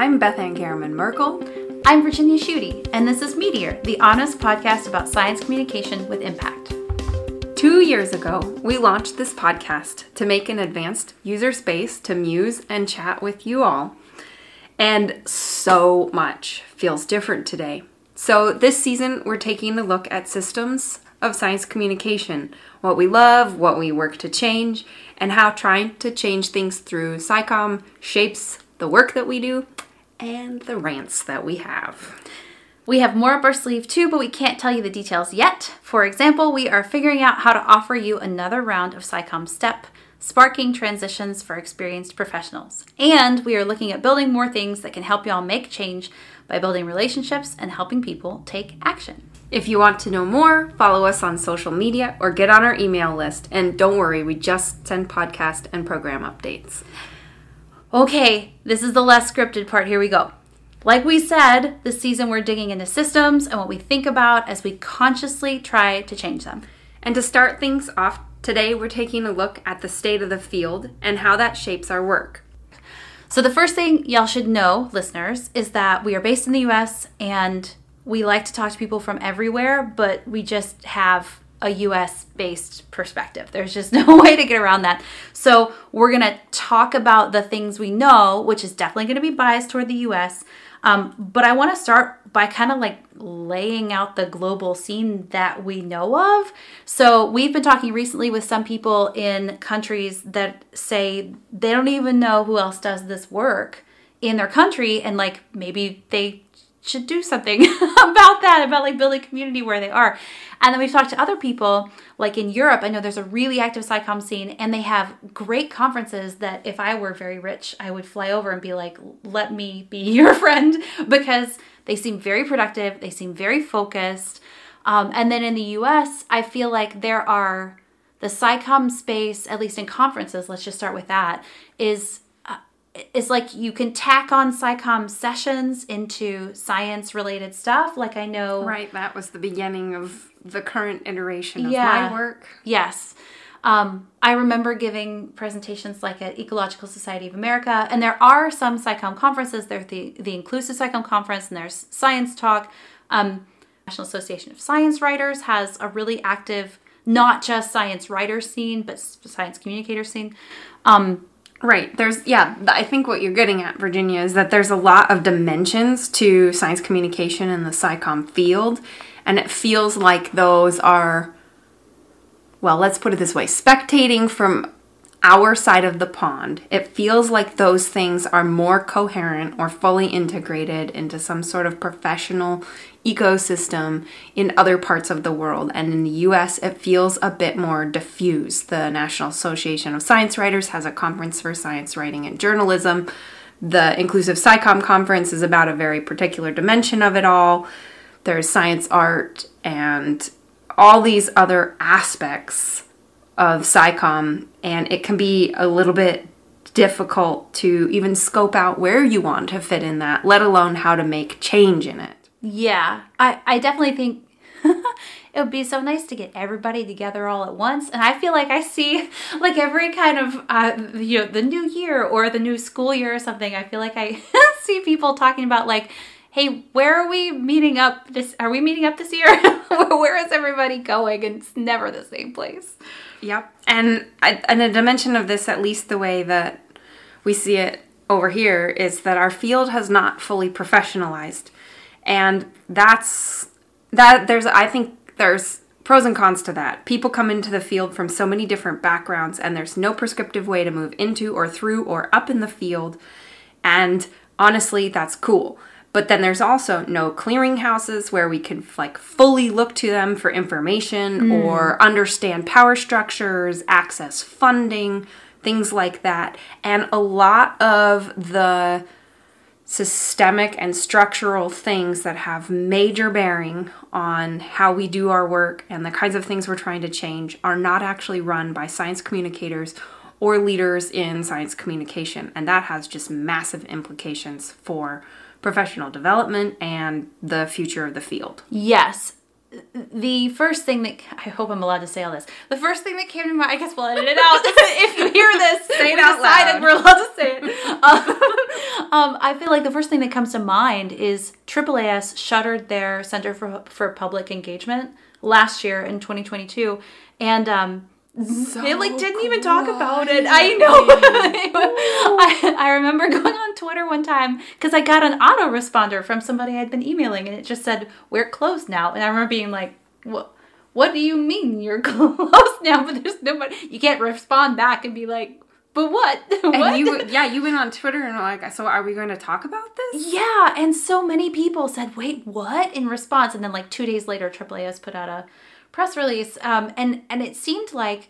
I'm Beth Ann Garramon Merkle. I'm Virginia Schutte, and this is Meteor, the honest podcast about science communication with impact. Two years ago, we launched this podcast to make an advanced user space to muse and chat with you all. And so much feels different today. So, this season, we're taking a look at systems of science communication what we love, what we work to change, and how trying to change things through SciComm shapes the work that we do and the rants that we have. We have more up our sleeve too, but we can't tell you the details yet. For example, we are figuring out how to offer you another round of SciComm STEP, sparking transitions for experienced professionals. And we are looking at building more things that can help y'all make change by building relationships and helping people take action. If you want to know more, follow us on social media or get on our email list. And don't worry, we just send podcast and program updates. Okay, this is the less scripted part. Here we go. Like we said, this season we're digging into systems and what we think about as we consciously try to change them. And to start things off, today we're taking a look at the state of the field and how that shapes our work. So, the first thing y'all should know, listeners, is that we are based in the US and we like to talk to people from everywhere, but we just have a US based perspective. There's just no way to get around that. So, we're going to talk about the things we know, which is definitely going to be biased toward the US. Um, but I want to start by kind of like laying out the global scene that we know of. So, we've been talking recently with some people in countries that say they don't even know who else does this work in their country, and like maybe they should do something about that, about like building community where they are. And then we've talked to other people, like in Europe, I know there's a really active SciComm scene, and they have great conferences that if I were very rich, I would fly over and be like, let me be your friend, because they seem very productive, they seem very focused. Um, and then in the US, I feel like there are the SciComm space, at least in conferences, let's just start with that, is it's like you can tack on SciComm sessions into science related stuff. Like I know. Right, that was the beginning of the current iteration of yeah, my work. Yes. Um, I remember giving presentations like at Ecological Society of America, and there are some SciComm conferences. There's the, the Inclusive SciComm Conference, and there's Science Talk. Um, National Association of Science Writers has a really active, not just science writer scene, but science communicator scene. Um, Right. There's, yeah, I think what you're getting at, Virginia, is that there's a lot of dimensions to science communication in the SciComm field. And it feels like those are, well, let's put it this way spectating from our side of the pond, it feels like those things are more coherent or fully integrated into some sort of professional ecosystem in other parts of the world. And in the US, it feels a bit more diffuse. The National Association of Science Writers has a conference for science writing and journalism. The Inclusive SciComm conference is about a very particular dimension of it all. There's science art and all these other aspects of SciComm, and it can be a little bit difficult to even scope out where you want to fit in that, let alone how to make change in it. Yeah, I, I definitely think it would be so nice to get everybody together all at once. And I feel like I see like every kind of uh, you know the new year or the new school year or something. I feel like I see people talking about like, hey, where are we meeting up? This are we meeting up this year? where is everybody going? And it's never the same place. Yep. And and a dimension of this, at least the way that we see it over here, is that our field has not fully professionalized, and that's that. There's I think there's pros and cons to that. People come into the field from so many different backgrounds, and there's no prescriptive way to move into or through or up in the field. And honestly, that's cool. But then there's also no clearinghouses where we can like fully look to them for information mm. or understand power structures, access funding, things like that. And a lot of the systemic and structural things that have major bearing on how we do our work and the kinds of things we're trying to change are not actually run by science communicators or leaders in science communication. And that has just massive implications for professional development and the future of the field. Yes. The first thing that I hope I'm allowed to say all this. The first thing that came to mind, I guess we'll edit it out. if you hear this, say it out loud. We're allowed to say it. Um, Um, I feel like the first thing that comes to mind is AAAS shuttered their Center for for Public Engagement last year in 2022, and um, they like didn't even talk about it. I know. I, I remember going on Twitter one time because I got an autoresponder from somebody I'd been emailing, and it just said we're closed now. And I remember being like, "What? What do you mean you're closed now?" But there's nobody. You can't respond back and be like, "But what?" what? And you, yeah, you went on Twitter and were like, so are we going to talk about this? Yeah, and so many people said, "Wait, what?" in response, and then like two days later, AAAS put out a press release, um, and and it seemed like,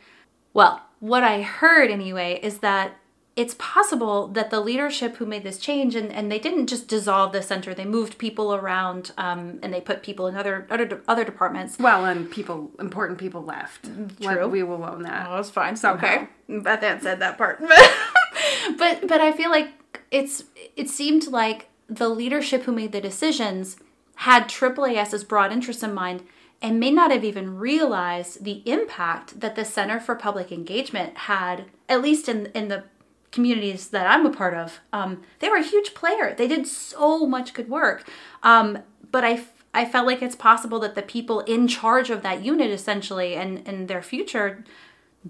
well, what I heard anyway is that it's possible that the leadership who made this change and, and they didn't just dissolve the center they moved people around um, and they put people in other other other departments Well, and people, important people left. True. Like, we will own that. Oh, that's fine. Somehow. Beth Ann said that part. but but I feel like it's it seemed like the leadership who made the decisions had AAAS's broad interests in mind and may not have even realized the impact that the Center for Public Engagement had, at least in in the communities that I'm a part of. Um, they were a huge player. They did so much good work. Um, but I felt like it's possible that the people in charge of that unit essentially and, and their future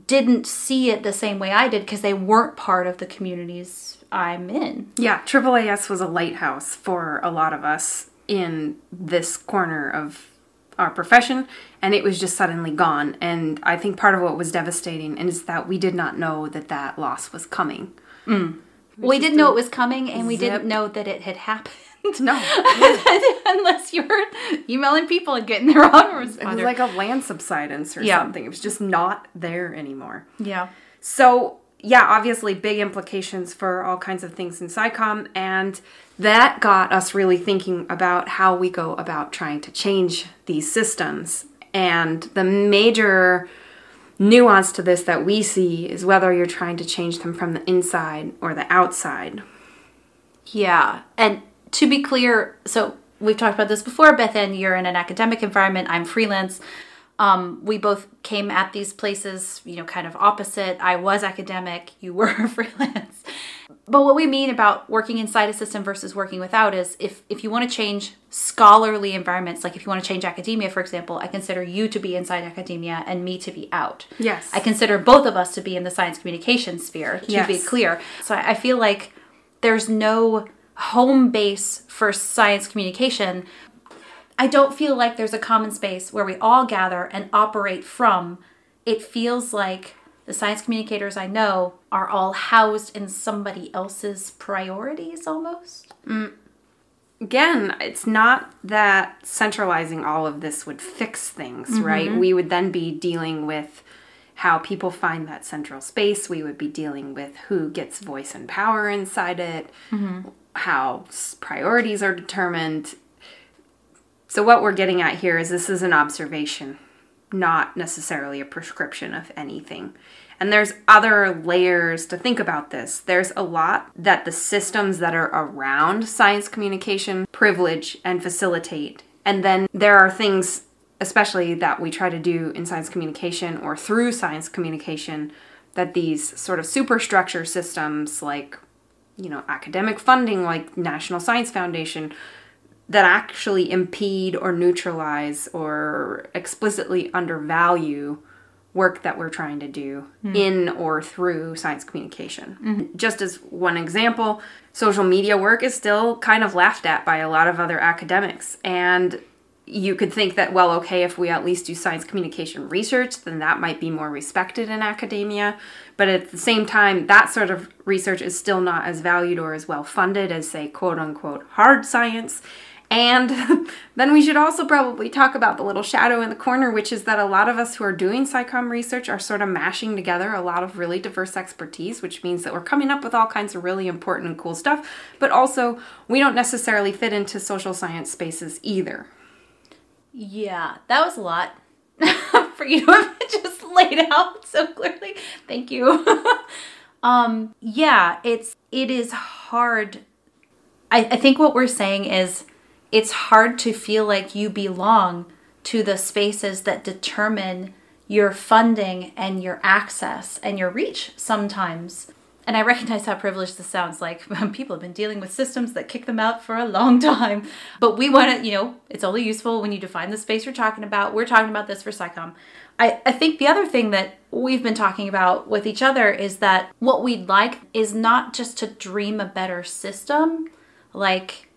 didn't see it the same way I did because they weren't part of the communities I'm in. Yeah, AAAS was a lighthouse for a lot of us in this corner of our profession, and it was just suddenly gone. And I think part of what was devastating is that we did not know that that loss was coming. Mm. We didn't know it was coming and we didn't know that it had happened. No, Unless you were emailing people and getting their own it was like a land subsidence or Yeah. something. It was just not there anymore. yeah. So, yeah, obviously big implications for all kinds of things in SciComm, and that got us really thinking about how we go about trying to change these systems. And the major nuance to this that we see is whether you're trying to change them from the inside or the outside. Yeah. And to be clear, so we've talked about this before, Beth Ann, you're in an academic environment, I'm freelance. Um, we both came at these places, you know, kind of opposite. I was academic, you were freelance. But what we mean about working inside a system versus working without is if, if you want to change scholarly environments, like if you want to change academia, for example, I consider you to be inside academia and me to be out. Yes. I consider both of us to be in the science communication sphere, to be clear. So I feel like there's no home base for science communication. I don't feel like there's a common space where we all gather and operate from. It feels like the science communicators I know are all housed in somebody else's priorities almost. Mm. again, it's not that centralizing all of this would fix things, mm-hmm. right? We would then be dealing with how people find that central space. We would be dealing with who gets voice and power inside it, mm-hmm. how priorities are determined. So, what we're getting at here is this is an observation, not necessarily a prescription of anything. And there's other layers to think about this. There's a lot that the systems that are around science communication privilege and facilitate. And then there are things, especially that we try to do in science communication or through science communication, that these sort of superstructure systems like you know academic funding like National Science Foundation that actually impede or neutralize or explicitly undervalue work that we're trying to do hmm. in or through science communication. Mm-hmm. Just as one example, social media work is still kind of laughed at by a lot of other academics. And you could think that, well, okay, if we at least do science communication research, then that might be more respected in academia. But at the same time, that sort of research is still not as valued or as well funded as, say, quote unquote, hard science. And then we should also probably talk about the little shadow in the corner, which is that a lot of us who are doing SciComm research are sort of mashing together a lot of really diverse expertise, which means that we're coming up with all kinds of really important and cool stuff, but also we don't necessarily fit into social science spaces either. Yeah, that was a lot for you to have just laid out so clearly. Thank you. um, yeah, it's it is hard. I, I think what we're saying is it's hard to feel like you belong to the spaces that determine your funding and your access and your reach sometimes. And I recognize how privileged this sounds like. People have been dealing with systems that kick them out for a long time. But we want to, you know, it's only useful when you define the space you're talking about. We're talking about this for SciComm. I, I think the other thing that we've been talking about with each other is that what we'd like is not just to dream a better system, like,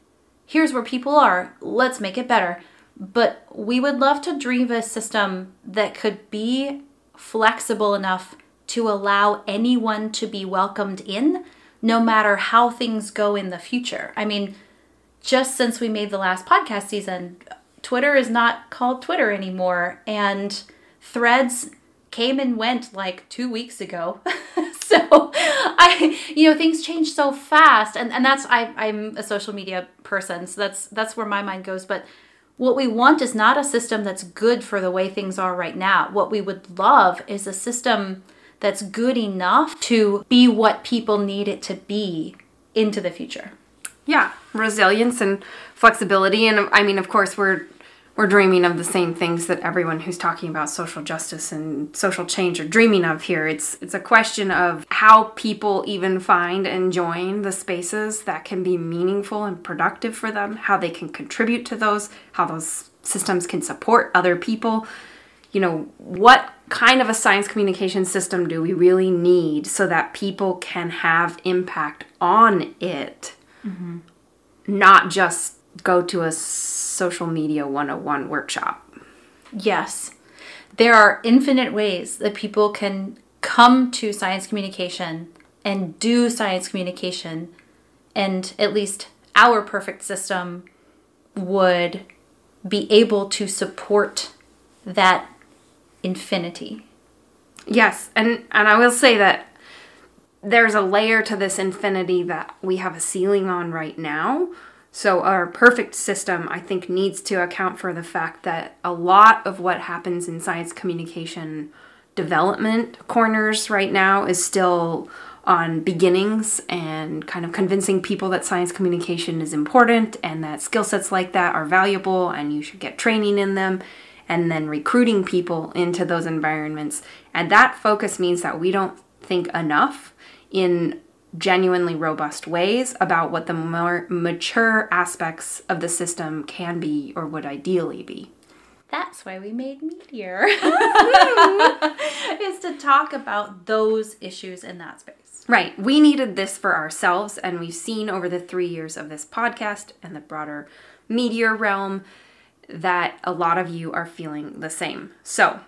here's where people are, let's make it better. But we would love to dream a system that could be flexible enough to allow anyone to be welcomed in, no matter how things go in the future. I mean, just since we made the last podcast season, Twitter is not called Twitter anymore. And threads came and went like two weeks ago. so I you know things change so fast and, and that's I, I'm a social media person, so that's that's where my mind goes. But what we want is not a system that's good for the way things are right now. What we would love is a system that's good enough to be what people need it to be into the future. Yeah, resilience and flexibility and I mean of course we're we're dreaming of the same things that everyone who's talking about social justice and social change are dreaming of here. It's it's a question of how people even find and join the spaces that can be meaningful and productive for them, how they can contribute to those, how those systems can support other people. You know, what kind of a science communication system do we really need so that people can have impact on it? Mm-hmm. Not just go to a social media 101 workshop. Yes. There are infinite ways that people can come to science communication and do science communication, and at least our perfect system would be able to support that infinity. Yes, and and I will say that there's a layer to this infinity that we have a ceiling on right now so, our perfect system, I think, needs to account for the fact that a lot of what happens in science communication development corners right now is still on beginnings and kind of convincing people that science communication is important and that skill sets like that are valuable and you should get training in them and then recruiting people into those environments. And that focus means that we don't think enough in genuinely robust ways about what the more mature aspects of the system can be or would ideally be. That's why we made Meteor. is to talk about those issues in that space. Right. We needed this for ourselves, and we've seen over the three years of this podcast and the broader Meteor realm that a lot of you are feeling the same. So,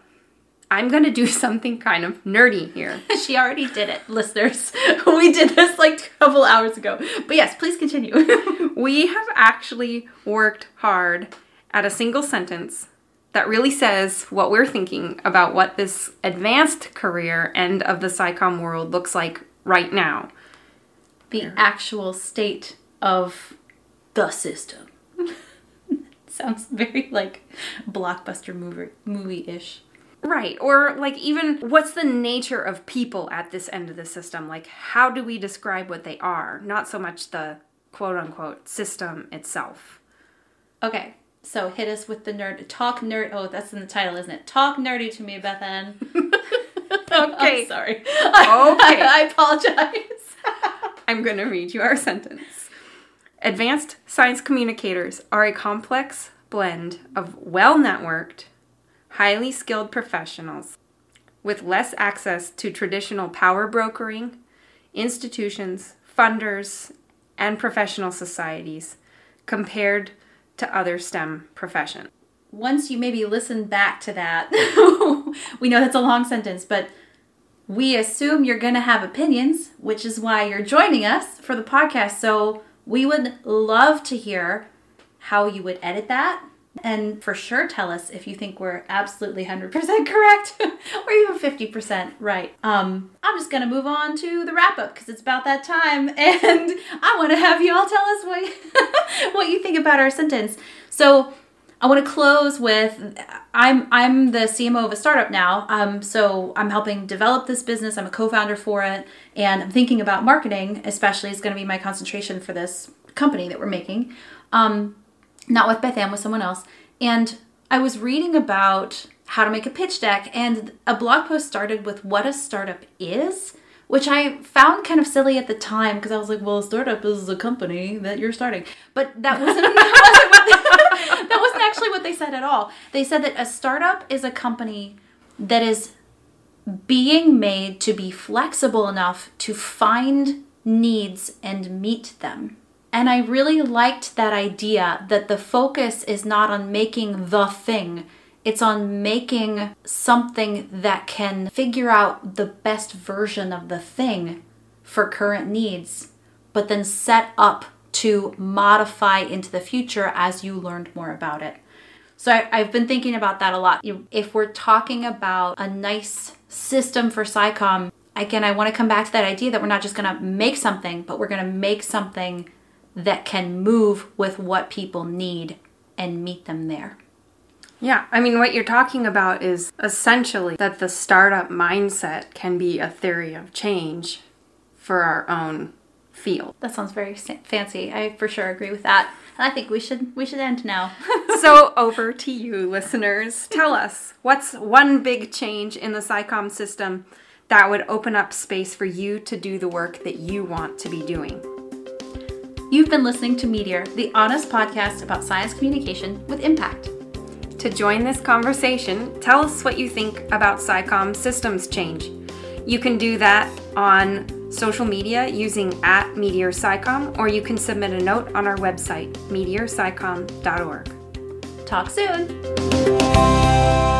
I'm to do something kind of nerdy here. she already did it, listeners. we did this like a couple hours ago. But yes, please continue. we have actually worked hard at a single sentence that really says what we're thinking about what this advanced career end of the SciComm world looks like right now. The actual state of the system. Sounds very like blockbuster movie movie ish. Right. Or like even what's the nature of people at this end of the system? Like how do we describe what they are? Not so much the quote unquote system itself. Okay. So hit us with the nerd talk nerd oh that's in the title, isn't it? Talk nerdy to me, Beth Ann. okay. I'm sorry. Okay. I, I apologize. I'm gonna read you our sentence. Advanced science communicators are a complex blend of well networked highly skilled professionals with less access to traditional power brokering, institutions, funders, and professional societies compared to other STEM professions. Once you maybe listen back to that, we know that's a long sentence, but we assume you're going to have opinions, which is why you're joining us for the podcast. So we would love to hear how you would edit that, and for sure, tell us if you think we're absolutely 100% correct or even 50% right. Um, I'm just going to move on to the wrap up because it's about that time. And I want to have you all tell us what, what you think about our sentence. So, I want to close with I'm I'm the CMO of a startup now. Um, so I'm helping develop this business. I'm a co-founder for it, and I'm thinking about marketing. Especially is going to be my concentration for this company that we're making. Um, not with Beth Ann, with someone else. And I was reading about how to make a pitch deck, and a blog post started with what a startup is which I found kind of silly at the time because I was like, well, a startup is a company that you're starting. But that wasn't, that, wasn't what, that wasn't actually what they said at all. They said that a startup is a company that is being made to be flexible enough to find needs and meet them. And I really liked that idea that the focus is not on making the thing, it's on making something that can figure out the best version of the thing for current needs, but then set up to modify into the future as you learned more about it. So I, have been thinking about that a lot. If we're talking about a nice system for SciComm, again, I want to come back to that idea that we're not just going to make something, but we're going to make something that can move with what people need and meet them there. Yeah, I mean, what you're talking about is essentially that the startup mindset can be a theory of change for our own field. That sounds very fancy. I for sure agree with that. And I think we should we should end now. so over to you, listeners. Tell us what's one big change in the SciComm system that would open up space for you to do the work that you want to be doing. You've been listening to Meteor, the honest podcast about science communication with impact. To join this conversation, tell us what you think about SciComm systems change. You can do that on social media using at Meteor SciComm, or you can submit a note on our website, meteorscicom.org. Talk soon!